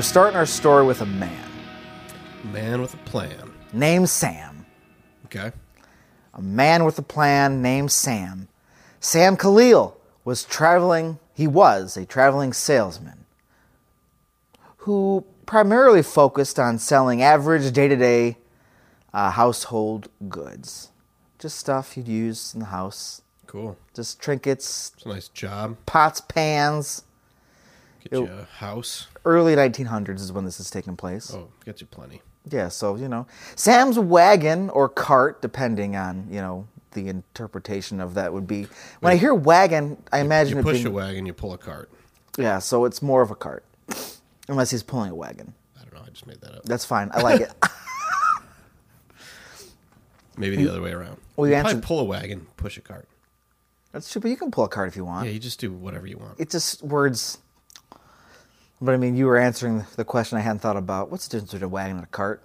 We're starting our story with a man Man with a plan. named Sam. Okay. A man with a plan named Sam. Sam Khalil was traveling, he was a traveling salesman who primarily focused on selling average day to day household goods. Just stuff you'd use in the house, Cool. just trinkets, It's a nice job. pots, pans. Get you a house. Early 1900s is when this is taking place. Oh, get you plenty. Yeah, so you know, Sam's wagon or cart, depending on you know the interpretation of that would be. When I hear wagon, I imagine You it push being a wagon, you pull a cart. yeah. So it's more of a cart, unless he's pulling a wagon. I don't know. I just made that up. That's fine. I like it. Maybe the other way around. Well, you you answered- pull a wagon, push a cart. That's true, but you can pull a cart if you want. Yeah, you just do whatever you want. It's just words. But I mean, you were answering the question I hadn't thought about. What's the difference between a wagon and a cart?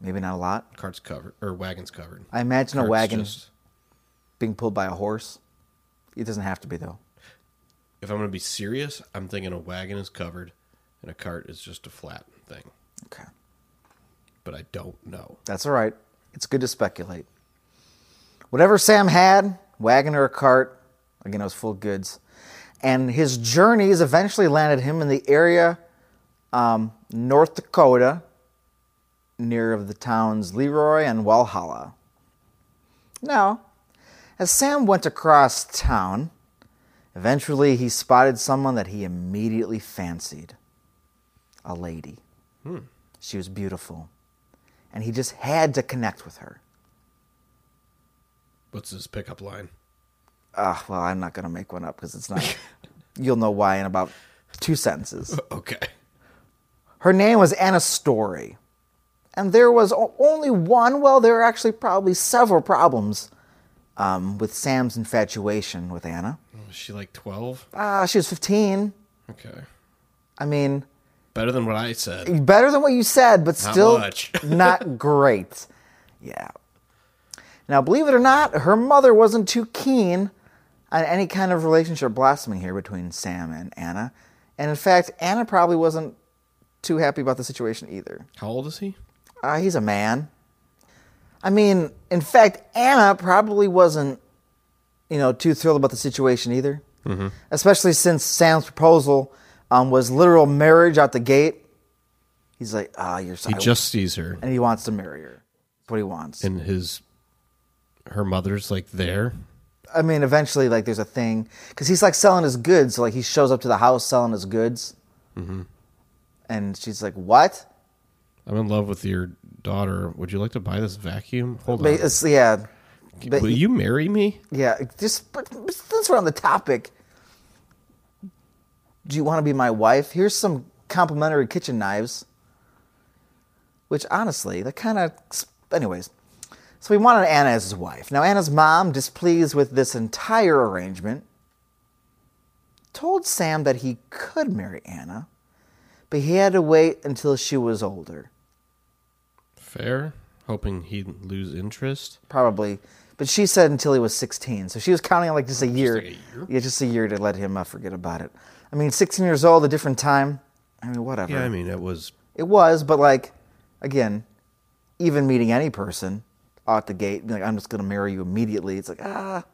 Maybe not a lot. Cart's covered or wagon's covered. I imagine a wagon just- being pulled by a horse. It doesn't have to be though. if I'm going to be serious, I'm thinking a wagon is covered and a cart is just a flat thing. Okay. But I don't know. That's all right. It's good to speculate. Whatever Sam had, wagon or a cart, again, it was full of goods. And his journeys eventually landed him in the area, um, North Dakota, near of the towns Leroy and Walhalla. Now, as Sam went across town, eventually he spotted someone that he immediately fancied a lady. She was beautiful and he just had to connect with her. What's his pickup line? Ah, well, I'm not going to make one up because it's not. You'll know why in about two sentences. Okay. Her name was Anna Story, and there was only one. Well, there were actually probably several problems um, with Sam's infatuation with Anna. Was she like 12? Ah, she was 15. Okay. I mean, Better than what I said. better than what you said, but Not still not great. Yeah. Now, believe it or not, her mother wasn't too keen on any kind of relationship blossoming here between Sam and Anna. And in fact, Anna probably wasn't too happy about the situation either. How old is he? Uh, he's a man. I mean, in fact, Anna probably wasn't, you know, too thrilled about the situation either. Mm-hmm. Especially since Sam's proposal um, was literal marriage out the gate. He's like, ah, you're so He just sees her and he wants to marry her. That's what he wants. and his her mother's like there. I mean, eventually, like, there's a thing because he's like selling his goods. So, like, he shows up to the house selling his goods, Mm-hmm. and she's like, "What?" I'm in love with your daughter. Would you like to buy this vacuum? Hold But on. it's, yeah, but Will you marry me? yeah. Just but, but since we're on the topic, do you want to be my wife? Here's some complimentary kitchen knives. Which honestly, that kind of, anyways. So he wanted Anna as his wife. Now Anna's mom, displeased with this entire arrangement, told Sam that he could marry Anna, but he had to wait until she was older. Fair. Hoping he'd lose interest. Probably. But she said until he was 16. So she was counting on like just a year. like a year? Yeah, just a year to let him uh, forget about it. I mean, 16 years old, a different time. I mean, whatever. Yeah, I mean it was it was, but like, again, even meeting any person out the gate, like, I'm just going to marry you immediately. It's like, ah.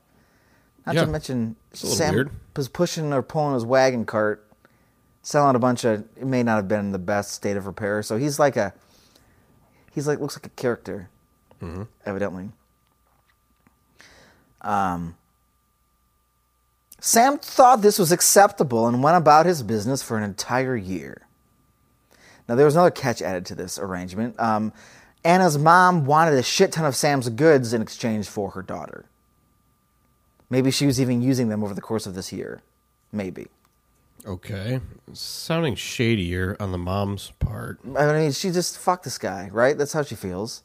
Not Yeah. to mention, Sam weird. was pushing or pulling his wagon cart, selling a bunch of, it may not have been in the best state of repair. So he's like a, he's like, looks like a character, Mm-hmm. evidently. Um, Sam thought this was acceptable and went about his business for an entire year. Now, there was another catch added to this arrangement. Um, Anna's mom wanted a shit ton of Sam's goods in exchange for her daughter. Maybe she was even using them over the course of this year. Maybe. Okay. Sounding shadier on the mom's part. I mean, she just fucked this guy, right? That's how she feels.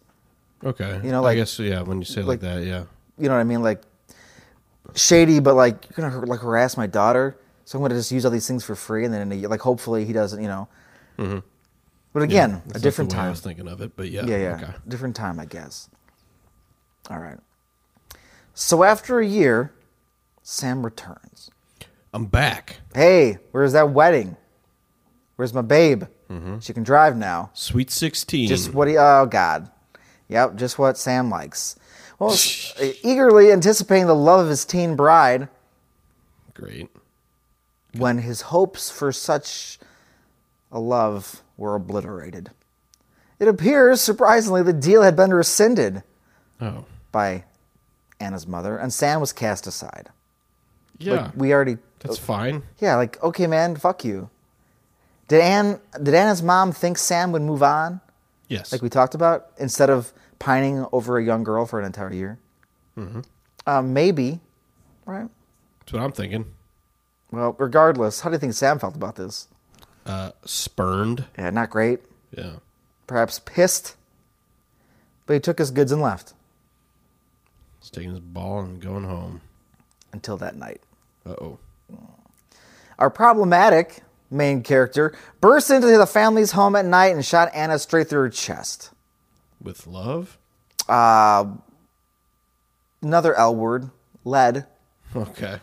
Okay. You know, like- I guess yeah. When you say it like, like- that, yeah. You know what I mean? Like shady, but like you're gonna like harass my daughter, so I'm gonna just use all these things for free, and then like hopefully he doesn't, you know. Mm-hmm. But again, Yeah, a different way I was thinking of it, but yeah. Yeah, yeah. Okay. Different time, I guess. All right. So after a year, Sam returns. I'm back. Hey, where's that wedding? Where's my babe? Mm-hmm. She can drive now. Sweet sixteen. Just what he, oh God. Yep, just what Sam likes. Well, eagerly anticipating the love of his teen bride great. when his hopes for such a love were obliterated. It appears, surprisingly, the deal had been rescinded Oh. by Anna's mother, and Sam was cast aside. Yeah. Like we already, that's fine. yeah, like okay, man, fuck you. Did Anne? Did Anna's mom think Sam would move on, Yes. like we talked about, instead of pining over a young girl for an entire year? Mm-hmm. Um, maybe, right? That's what I'm thinking. Well, regardless, how do you think Sam felt about this? Uh, spurned. Yeah, not great. Yeah. Perhaps pissed, but he took his goods and left He's taking his ball and going home. until that night. Uh oh. Our problematic main character burst into the family's home at night and shot Anna straight through her chest. With love. Uh, another L word, lead. Okay.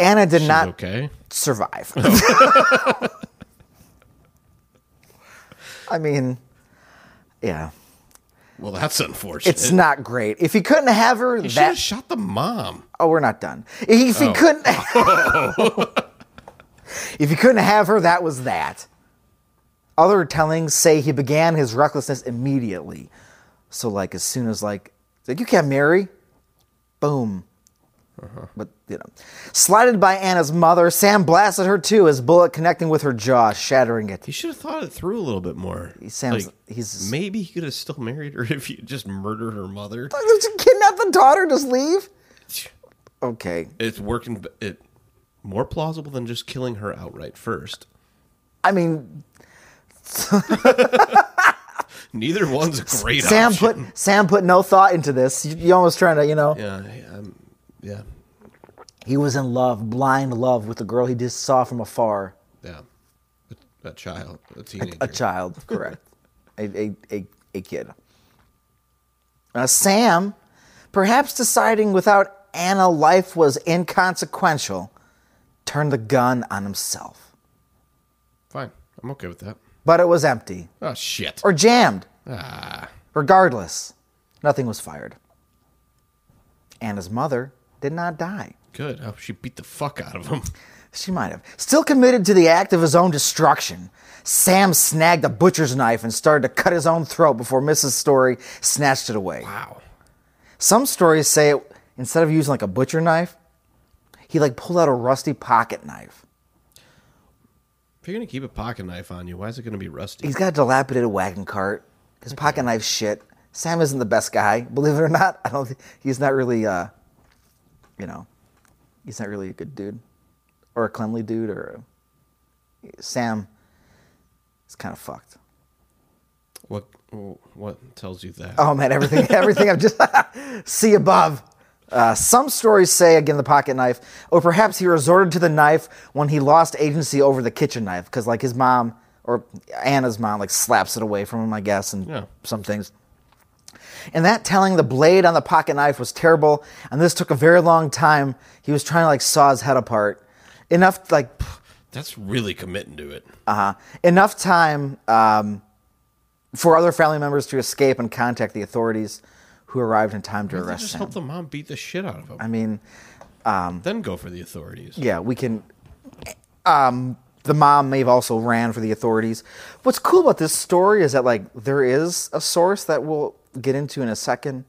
Anna did She's not okay. survive. Oh. I mean, yeah, Well, that's unfortunate. it's not great. If he couldn't have her, He should that have shot the mom. oh, we're not done. If he oh. couldn't, if he couldn't have her, that was that. Other tellings say he began his recklessness immediately. So, like, as soon as like, like you can't marry, boom. But you know, slighted by Anna's mother, Sam blasted her too, his bullet connecting with her jaw, shattering it. He should have thought it through a little bit more. Sam's- he's- maybe he could have still married her if you just murdered her mother. Kidnap the daughter? Just leave? Okay. It's working. It more plausible than just killing her outright first. I mean, Neither one's a great Sam option. put Sam put no thought into this. You, you almost trying to, you know, Yeah, yeah, um, yeah, he was in love, blind love with a girl he just saw from afar. yeah. A, a child, a teenager. A child, correct. a, a, a, a kid. Uh, Sam, perhaps deciding without Anna life was inconsequential, turned the gun on himself. Fine, I'm okay with that. But it was empty Oh shit. or jammed. ah, Regardless, nothing was fired. Anna's mother did not die. good. Oh, she beat the fuck out of him. She might have. Still committed to the act of his own destruction, Sam snagged a butcher's knife and started to cut his own throat before Mrs. Story snatched it away. Wow. Some stories say it, instead of using like a butcher knife, he like pulled out a rusty pocket knife. If you're gonna keep a pocket knife on you, why is it gonna be rusty? He's got a dilapidated wagon cart. His pocket knife's shit. Sam isn't the best guy, believe it or not. I don't. Think, he's not really. Uh, you know, he's not really a good dude, or a cleanly dude, or a, Sam. is kind of fucked. What? What tells you that? Oh man, everything, everything I've just see above. Uh, some stories say again the pocket knife, or perhaps he resorted to the knife when he lost agency over the kitchen knife because like his mom or Anna's mom like slaps it away from him, I guess, and Yeah. some things. And that telling the blade on the pocket knife was terrible, and this took a very long time. He was trying to like saw his head apart. Enough like That's really committing to it. uh-huh. Enough time um, for other family members to escape and contact the authorities, who arrived in time to arrest just him. help the mom beat the shit out of him. I mean, um, then go for the authorities. yeah, we can. Um, the mom may have also ran for the authorities. What's cool about this story is that like there is a source that we'll get into in a second,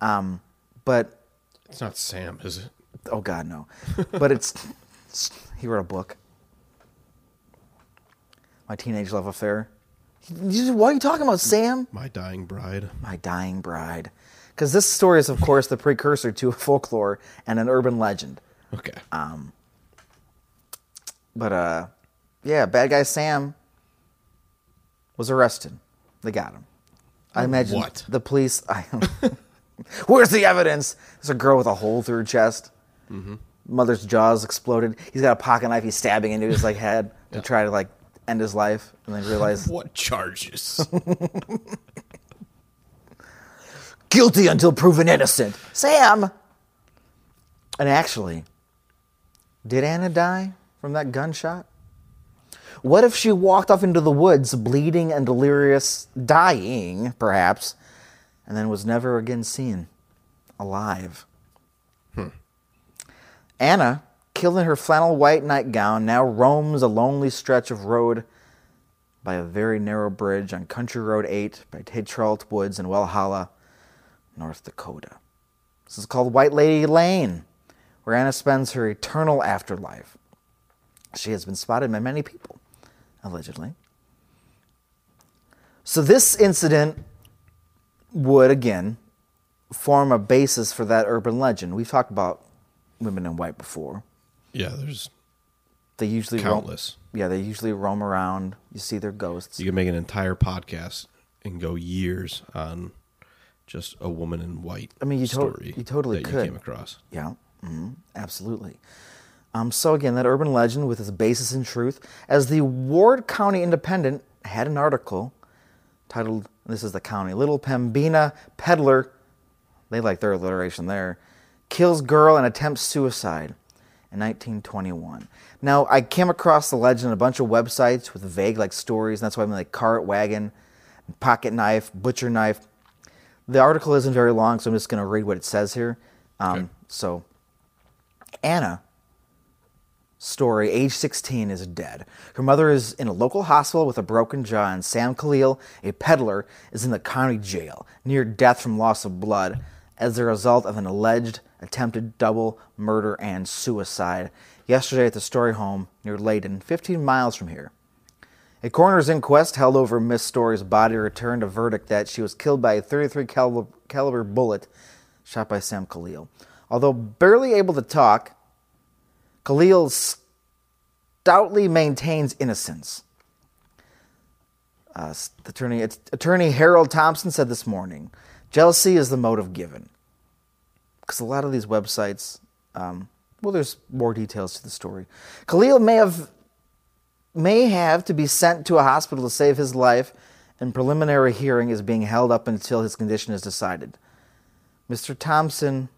um, but It's not Sam, is it? Oh God, no. But it's he wrote a book. My teenage love affair. What are you talking about, Sam? My Dying Bride. My dying bride. Because this story is, of course, the precursor to a folklore and an urban legend. Okay. Um. But uh, yeah, bad guy Sam was arrested. They got him. I imagine What? the police. I, where's the evidence? There's a girl with a hole through her chest. Mm-hmm. Mother's jaws exploded. He's got a pocket knife. He's stabbing into his like head to try to like end his life, and then realize what charges? guilty until proven innocent. Sam. And actually, did Anna die from that gunshot? What if she walked off into the woods, bleeding and delirious, dying, perhaps, and then was never again seen alive? Hmm. Anna, killed in her flannel white nightgown, now roams a lonely stretch of road by a very narrow bridge on Country Road 8 by Tetrault Woods in Walhalla, North Dakota. This is called White Lady Lane, where Anna spends her eternal afterlife. She has been spotted by many people, allegedly. So, this incident would, again, form a basis for that urban legend. We've talked about women in white before. yeah, there's They usually Countless. Roam, yeah, they usually roam around. You see their ghosts. you can make an entire podcast and go years on just a woman in white. I mean, you to- you totally that could. you came across. Yeah, mhm, absolutely. Um, so again, that urban legend with its basis in truth, as the Ward County Independent had an article titled, "This is the county: Little Pembina peddler." They like their alliteration there. Kills girl and attempts suicide in 1921. Now, I came across the legend on a bunch of websites with vague like stories, and that's why I'm like cart, wagon, pocket knife, butcher knife. The article isn't very long, so I'm just going to read what it says here. Um, Okay. So, Anna, story, age 16, is dead. Her mother is in a local hospital with a broken jaw, and Sam Khalil, a peddler, is in the county jail, near death from loss of blood, as a result of an alleged attempted double murder and suicide yesterday at the Story home near Leyden, 15 miles from here. A coroner's inquest held over Miss Story's body returned a verdict that she was killed by a 33 caliber, caliber bullet shot by Sam Khalil. Although barely able to talk, Khalil stoutly maintains innocence. Uh, attorney, attorney Harold Thompson said this morning, jealousy is the motive given. Because a lot of these websites, um, well, there's more details to the story. Khalil may have may have to be sent to a hospital to save his life, and preliminary hearing is being held up until his condition is decided. Mr. Thompson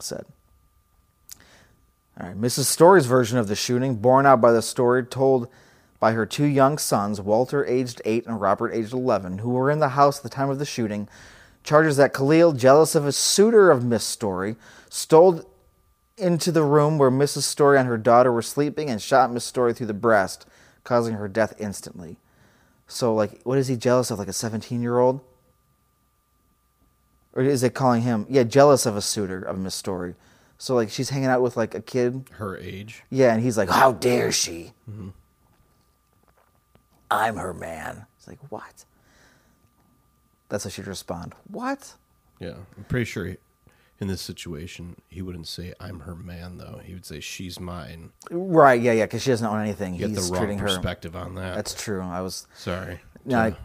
said. Mrs. Story's version of the shooting, borne out by the story told by her two young sons, Walter, aged 8, and Robert, aged 11, who were in the house at the time of the shooting, charges that Khalil, jealous of a suitor of Miss Story, stole into the room where Mrs. Story and her daughter were sleeping and shot Miss Story through the breast, causing her death instantly. So, like, what is he jealous of? Like a 17 year old? Or is it calling him, yeah, jealous of a suitor of Miss Story? So, like, she's hanging out with, like, a kid. Her age. Yeah, and he's like, how dare she? I'm her man. It's like, what? That's how she'd respond. What? Yeah, I'm pretty sure he, in this situation he wouldn't say "I'm her man" though. He would say "She's mine." Right, yeah, yeah, because she doesn't own anything. You get He's the wrong treating her. perspective on that. That's true. I was. Sorry. No, I,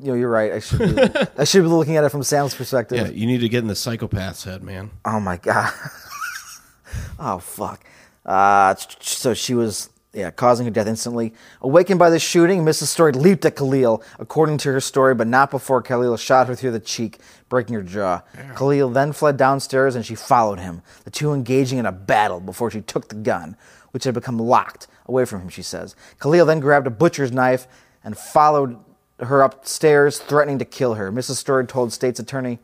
you know, you're right. I should be, I should be looking at it from Sam's perspective. Yeah, you need to get in the psychopath's head, man. Oh my god. oh fuck. Uh, so she was yeah causing her death instantly. Awakened by the shooting, Mrs. Story leaped at Khalil, according to her story, but not before Khalil shot her through the cheek, breaking her jaw. Khalil then fled downstairs, and she followed him. The two engaging in a battle before she took the gun, which had become locked away from him. She says. Khalil then grabbed a butcher's knife and followed her upstairs, threatening to kill her. Mrs. Story told state's attorney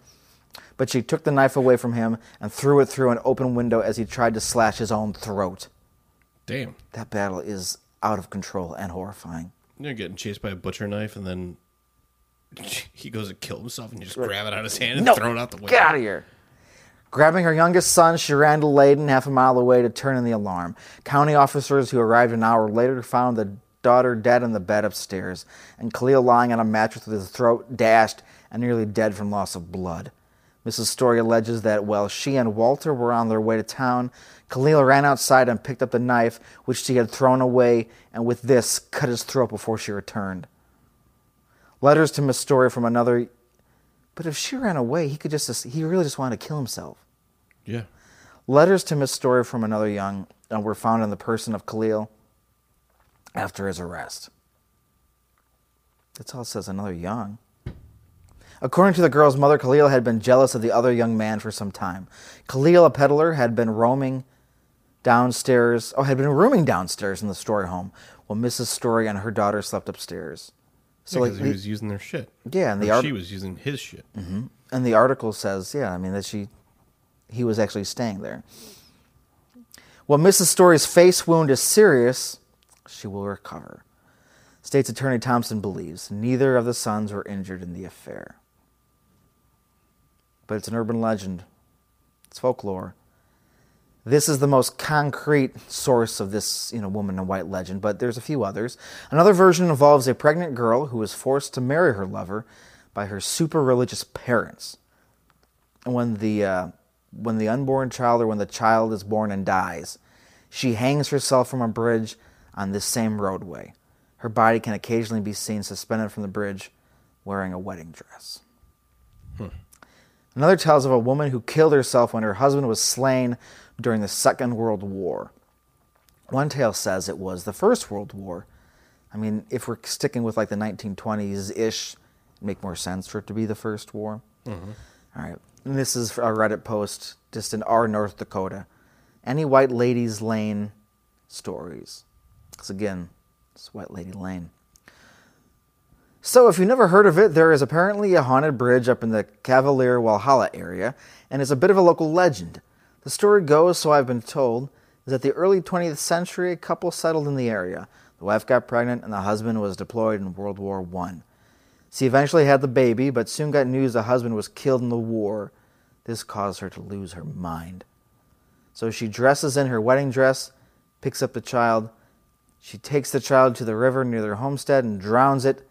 but she took the knife away from him and threw it through an open window as he tried to slash his own throat. Damn, That battle is out of control and horrifying. you're getting chased by a butcher knife and then he goes to kill himself and you just grab it out of his hand and No, throw it out the window. Get out of here. Grabbing her youngest son, she ran to Leyden, half a mile away, to turn in the alarm. County officers who arrived an hour later found the daughter dead in the bed upstairs, and Khalil lying on a mattress with his throat dashed and nearly dead from loss of blood. Mrs. Story alleges that while she and Walter were on their way to town, Khalil ran outside and picked up the knife which she had thrown away, and with this cut his throat before she returned. Letters to Miss Story from another. But if she ran away, he could just. He really just wanted to kill himself. Yeah. Letters to Miss Story from another young uh, were found in the person of Khalil after his arrest. That's all it says, another young. According to the girl's mother, Khalil had been jealous of the other young man for some time. Khalil, a peddler, had been roaming downstairs, oh, had been rooming downstairs in the Story home while Mrs. Story and her daughter slept upstairs. So, Because like, he was using their shit. yeah, and the art- she was using his shit. Mm-hmm. and the article says, yeah, I mean that she, he was actually staying there. Well, Mrs. Story's face wound is serious, she will recover. State's Attorney Thompson believes neither of the sons were injured in the affair. But it's an urban legend. It's folklore. This is the most concrete source of this, you know, woman in white legend, but there's a few others. Another version involves a pregnant girl who was forced to marry her lover by her super religious parents. And when the uh, when the unborn child or when the child is born and dies, she hangs herself from a bridge on this same roadway. Her body can occasionally be seen suspended from the bridge wearing a wedding dress. Hmm. Another tells of a woman who killed herself when her husband was slain during the Second World War. One tale says it was the First World War. I mean, if we're sticking with like the 1920s ish, it'd make more sense for it to be the First War. Mm-hmm. All right. And this is a Reddit post just in our North Dakota. Any White Ladies Lane stories? Because again, it's White Lady Lane. So, if you've never heard of it, there is apparently a haunted bridge up in the Cavalier Walhalla area, and it's a bit of a local legend. The story goes, so I've been told, is that the early 20th century, a couple settled in the area. The wife got pregnant, and the husband was deployed in World War I. She eventually had the baby, but soon got news the husband was killed in the war. This caused her to lose her mind. So she dresses in her wedding dress, picks up the child. She takes the child to the river near their homestead and drowns it, and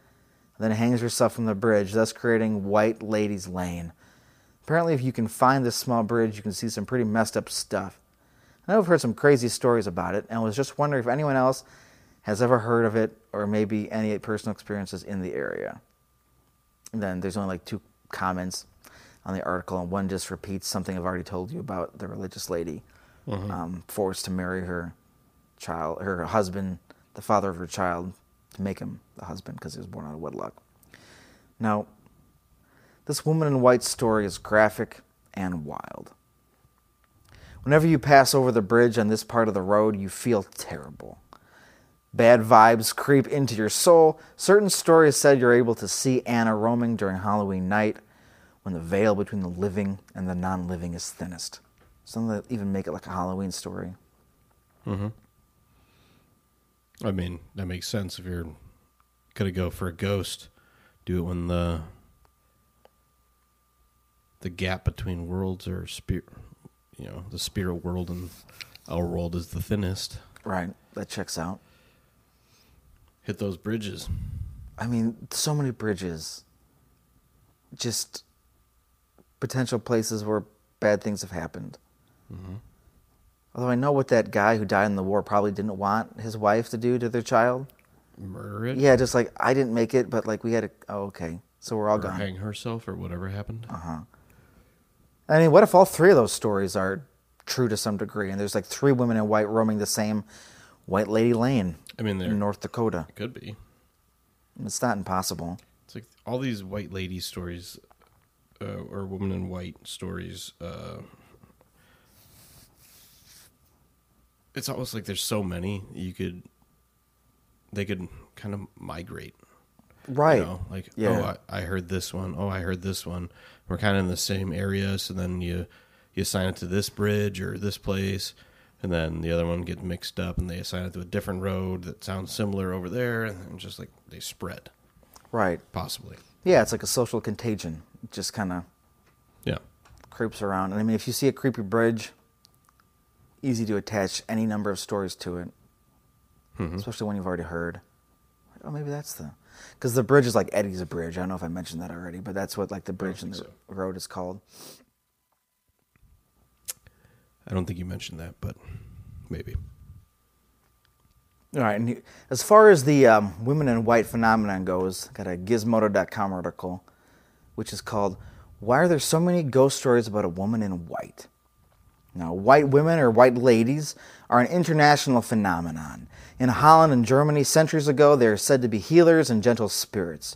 then hangs herself from the bridge, thus creating White Ladies Lane. Apparently, if you can find this small bridge, you can see some pretty messed up stuff. I know I've heard some crazy stories about it, and was just wondering if anyone else has ever heard of it or maybe any personal experiences in the area. And then there's only like two comments on the article, and one just repeats something I've already told you about the religious lady um, forced to marry her child, her husband, the father of her child, to make him the husband because he was born out of wedlock. Now, this woman in white story is graphic and wild. Whenever you pass over the bridge on this part of the road, you feel terrible. Bad vibes creep into your soul. Certain stories said you're able to see Anna roaming during Halloween night when the veil between the living and the non living is thinnest. Some that even make it like a Halloween story. Mm-hmm. I mean, that makes sense if you're gonna go for a ghost. Do it when the the gap between worlds or spirit, you know, the spirit world and our world is the thinnest. Right, that checks out. Hit those bridges. I mean, so many bridges. Just potential places where bad things have happened. Mm-hmm. Although I know what that guy who died in the war probably didn't want his wife to do to their child. Murder it. Yeah, just like I didn't make it, but like we had to. Oh, okay, so we're all Or gone. hang herself or whatever happened. Uh huh. I mean, what if all three of those stories are true to some degree, and there's like three women in white roaming the same White Lady Lane I mean, there in North Dakota? It could be. It's not impossible. It's like all these white lady stories, uh, or woman in white stories. Uh, it's almost like there's so many you could. They could kind of migrate. Right. You know, like Yeah. oh, I, I heard this one. Oh, I heard this one. We're kind of in the same area, so then you you assign it to this bridge or this place, and then the other one gets mixed up, and they assign it to a different road that sounds similar over there, and then just like they spread, Right. possibly. Yeah, it's like a social contagion. It just kind of Yeah. creeps around. And I mean, if you see a creepy bridge, easy to attach any number of stories to it, especially when you've already heard. Like, oh, maybe that's the because the bridge is like Eddie's a Bridge. I don't know if I mentioned that already, but that's what like the bridge in the think road is called. I don't think you mentioned that, but maybe. All right. And he- as far as the um, women in white phenomenon goes, got a Gizmodo.com article, which is called "Why Are There So Many Ghost Stories About a Woman in White?" Now, white women or white ladies are an international phenomenon. In Holland and Germany, centuries ago, they are said to be healers and gentle spirits.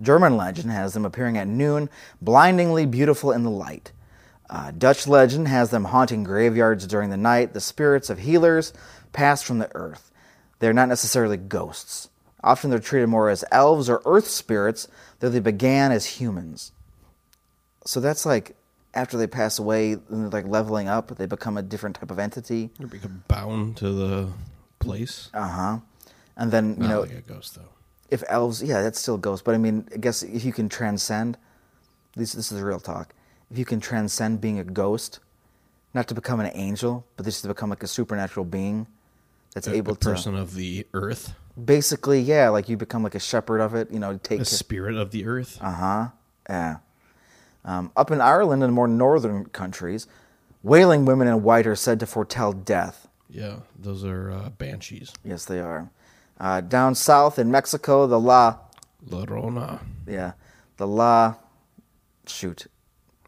German legend has them appearing at noon, blindingly beautiful in the light. Uh, Dutch legend has them haunting graveyards during the night, the spirits of healers passed from the earth. They're not necessarily ghosts. Often they're treated more as elves or earth spirits, though they began as humans. So that's like after they pass away, they're like leveling up, they become a different type of entity. You become bound to the place. Uh huh. And then you Not know, like a ghost, though. if elves, yeah, that's still ghost. But I mean, I guess if you can transcend, this this is real talk. If you can transcend being a ghost, not to become an angel, but just to become like a supernatural being that's A, able a to person of the earth, basically, yeah, like you become like a shepherd of it. You know, take a spirit of the earth. Uh huh. Yeah. Um, up in Ireland and more northern countries, wailing women in white are said to foretell death. yeah, those are uh, banshees. Yes, they are. Uh, down south in Mexico, the La, La Rona. yeah, the La, shoot,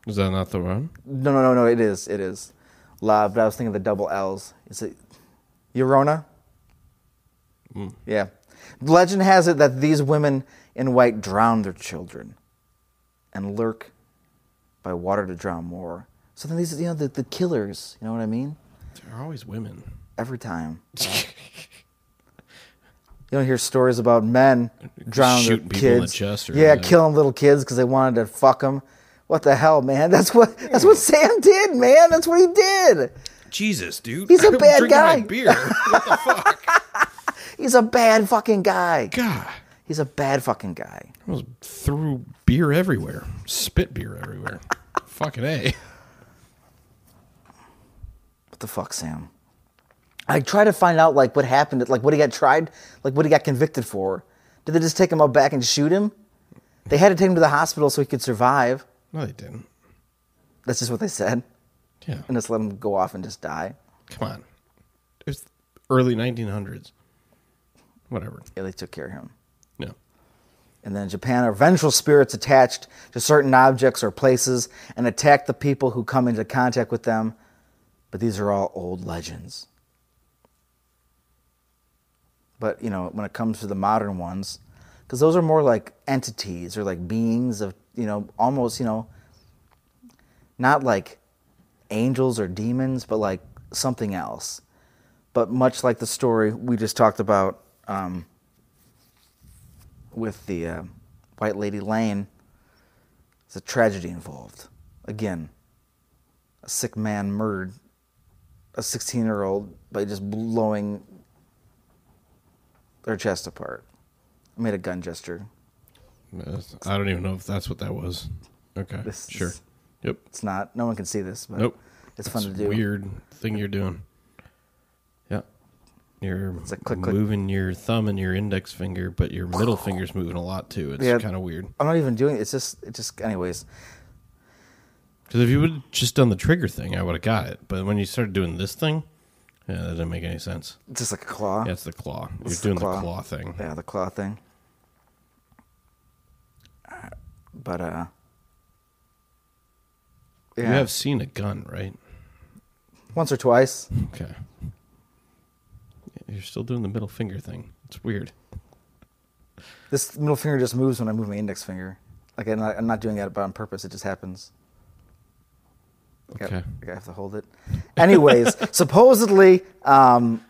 Is that not the one? no, no, no, no, it is, it is, La. But I was thinking the double L's. Is it Llorona? Yeah. Legend has it that these women in white drown their children, and lurk by water to drown more. So then these, you know, the, the killers. You know what I mean? They're always women. Every time. You don't hear stories about men drowning Shooting people in the kids. chest or yeah, killing little kids because they wanted to fuck them. What the hell, man? That's what that's what Sam did, man. That's what he did. Jesus, dude. He's a I'm bad drinking my guy. beer. What the fuck? He's a bad fucking guy. God. He's a bad fucking guy. Threw beer everywhere. Spit beer everywhere. Fucking A. What the fuck, Sam? I try to find out like what happened, like what he got tried, like what he got convicted for. Did they just take him out back and shoot him? They had to take him to the hospital so he could survive. No, they didn't. That's just what they said, Yeah. and just let him go off and just die. Come on. It was early 1900s. Whatever. Yeah, they took care of him. And then Japan are vengeful spirits attached to certain objects or places and attack the people who come into contact with them. But these are all old legends. But, you know, when it comes to the modern ones, because those are more like entities or like beings of, you know, almost, you know, not like angels or demons, but like something else. But much like the story we just talked about um, with the uh, White Lady Lane, there's a tragedy involved. Again, a sick man murdered a 16 year old by just blowing their chest apart. I made a gun gesture. I don't even know if that's what that was. Okay. This sure. is- Yep. It's not. No one can see this, but Nope. it's fun That's to do. Weird thing you're doing. You're It's a click, click. moving your thumb and your index finger, but your middle finger's moving a lot too. It's Yeah. kind of weird. I'm not even doing it. It's just, it just, anyways. Because if you would just done the trigger thing, I would have got it. But when you started doing this thing, yeah, that didn't make any sense. It's just like a claw. Yeah, it's the claw. You're the doing claw. the claw thing. Yeah, the claw thing. But uh, yeah, You have seen a gun, right? once or twice. Okay. You're still doing the middle finger thing. It's weird. This middle finger just moves when I move my index finger. Like I'm not, I'm not doing it on purpose. It just happens. I Okay. I have to hold it. Anyways, supposedly, um,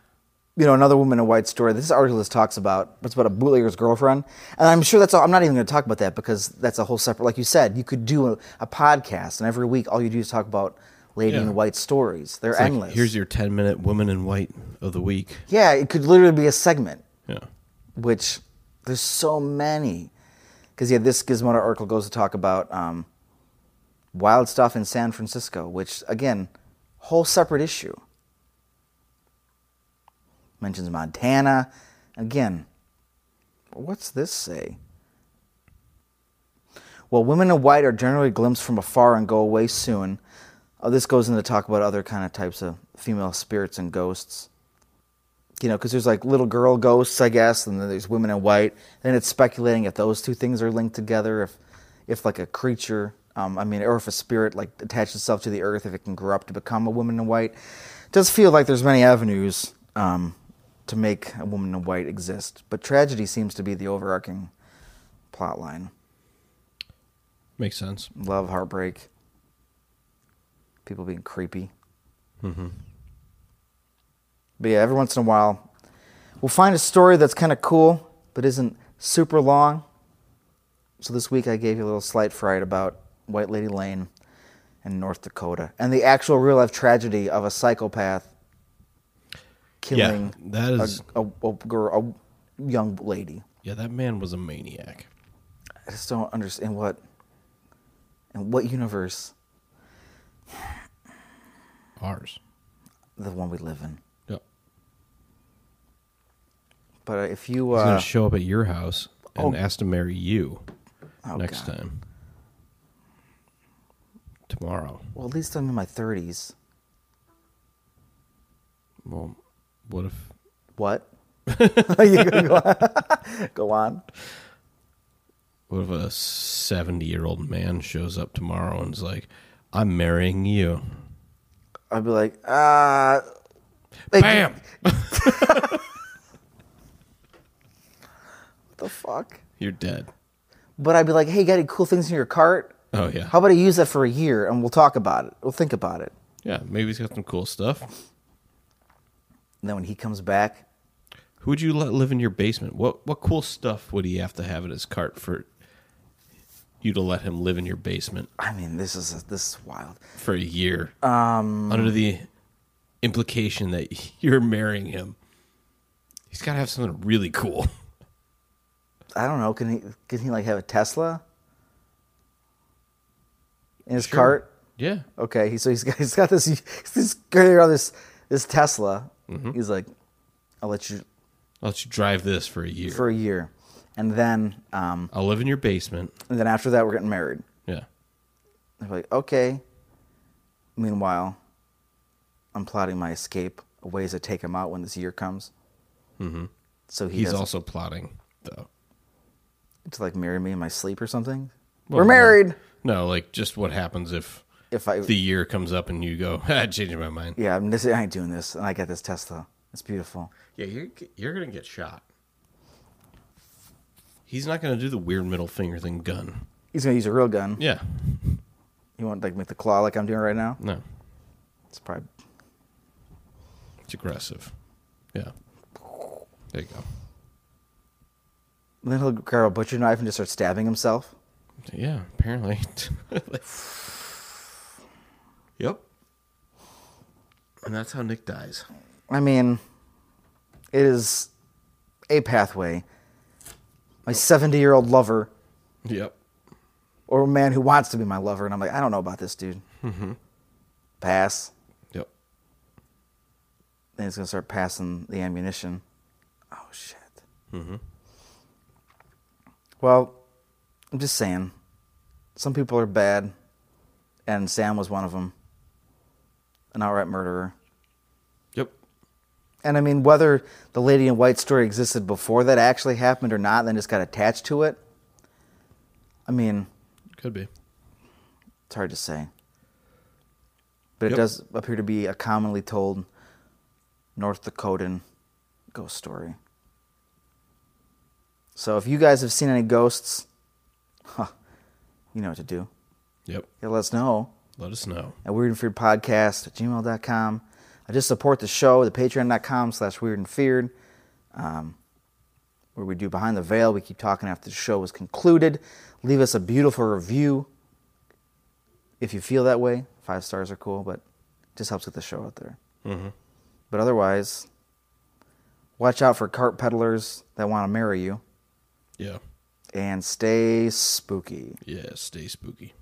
you know, another woman in a white story. This article just talks about. It's about a bootlegger's girlfriend, and I'm sure that's. All, I'm not even going to talk about that because that's a whole separate. Like you said, you could do a, a podcast, and every week all you do is talk about lady Yeah. in white stories. They're It's like, endless. here's your 10 minute woman in white of the week. yeah, it could literally be a segment Yeah. which there's so many. Because yeah, this Gizmodo article goes to talk about um, wild stuff in San Francisco, which again, whole separate issue. Mentions Montana. Again, what's this say? Well, women in white are generally glimpsed from afar and go away soon. Oh, this goes into talk about other kind of types of female spirits and ghosts. You know, because there's like little girl ghosts, I guess, and then there's women in white. Then it's speculating if those two things are linked together, if, if like a creature, um, I mean, or if a spirit like attaches itself to the earth, if it can grow up to become a woman in white. It does feel like there's many avenues um, to make a woman in white exist, but tragedy seems to be the overarching plot line. Makes sense. Love, heartbreak, people being creepy. Mm-hmm. But yeah, every once in a while, we'll find a story that's kind of cool, but isn't super long. So this week I gave you a little slight fright about White Lady Lane in North Dakota and the actual real life tragedy of a psychopath killing yeah, that is a, a, a girl, a young lady. Yeah, that man was a maniac. I just don't understand what in what universe Ours. the one we live in. Yep. But if you He's uh, gonna show up at your house and oh. ask to marry you oh, next God. time. Tomorrow. well, at least I'm in my thirties. Well, what if What? you go on. go on. what if a seventy year old man shows up tomorrow and is like, "I'm marrying you." I'd be like, uh, hey, Bam. What the fuck? You're dead. But I'd be like, hey, you got any cool things in your cart? Oh yeah. How about I use that for a year and we'll talk about it. We'll think about it. Yeah, maybe he's got some cool stuff. And then when he comes back, Who would you let live in your basement? What what cool stuff would he have to have in his cart for you to let him live in your basement I mean, this is this is wild. for a year? Um, under the implication that you're marrying him, he's got to have something really cool. I don't know. Can he can he like have a Tesla in his cart? Yeah, Okay, he, so he's got he's got this this carrying around this this Tesla. Mm-hmm. He's like, I'll let you I'll let you drive this for a year. for a year, and then um, I'll live in your basement. and then after that we're getting married. Yeah, They're like, okay. Meanwhile, I'm plotting my escape, ways to take him out when this year comes. Mm-hmm. So he he's doesn't- also plotting though. to like marry me in my sleep or something. Well, We're no. married. No, like just what happens if If I, the year comes up and you go, I changed my mind. yeah, I'm this, I ain't doing this, and I get this Tesla. It's beautiful. Yeah, you're you're gonna get shot. He's not gonna do the weird middle finger thing gun. He's gonna use a real gun. Yeah, You want like make the claw like I'm doing right now? no, It's probably it's aggressive. Yeah, there you go. then he'll grab a butcher knife and just start stabbing himself. Yeah, apparently. yep. And that's how Nick dies. I mean, it is a pathway. My 70 year old lover, Yep. or a man who wants to be my lover, and I'm like, I don't know about this dude. Mm-hmm. Pass. Yep. Then he's gonna start passing the ammunition. Oh shit. Mm-hmm. Well, I'm just saying, some people are bad, and Sam was one of them. An outright murderer. Yep. And I mean, whether the Lady in White story existed before that actually happened or not, then just got attached to it. I mean, Could be. it's hard to say. But it does appear to be a commonly told North Dakotan ghost story. So if you guys have seen any ghosts, huh, you know what to do. Yep. Yeah, let us know Let us know. at weirdandfearedpodcast at gmail.com. I just support the show, the patreon.com slash weird and feared, um, where we do Behind the Veil. We keep talking after the show is concluded. Leave us a beautiful review if you feel that way. Five stars are cool, but it just helps get the show out there. Mm-hmm. But otherwise, watch out for cart peddlers that want to marry you. Yeah. and stay spooky. Yeah, stay spooky.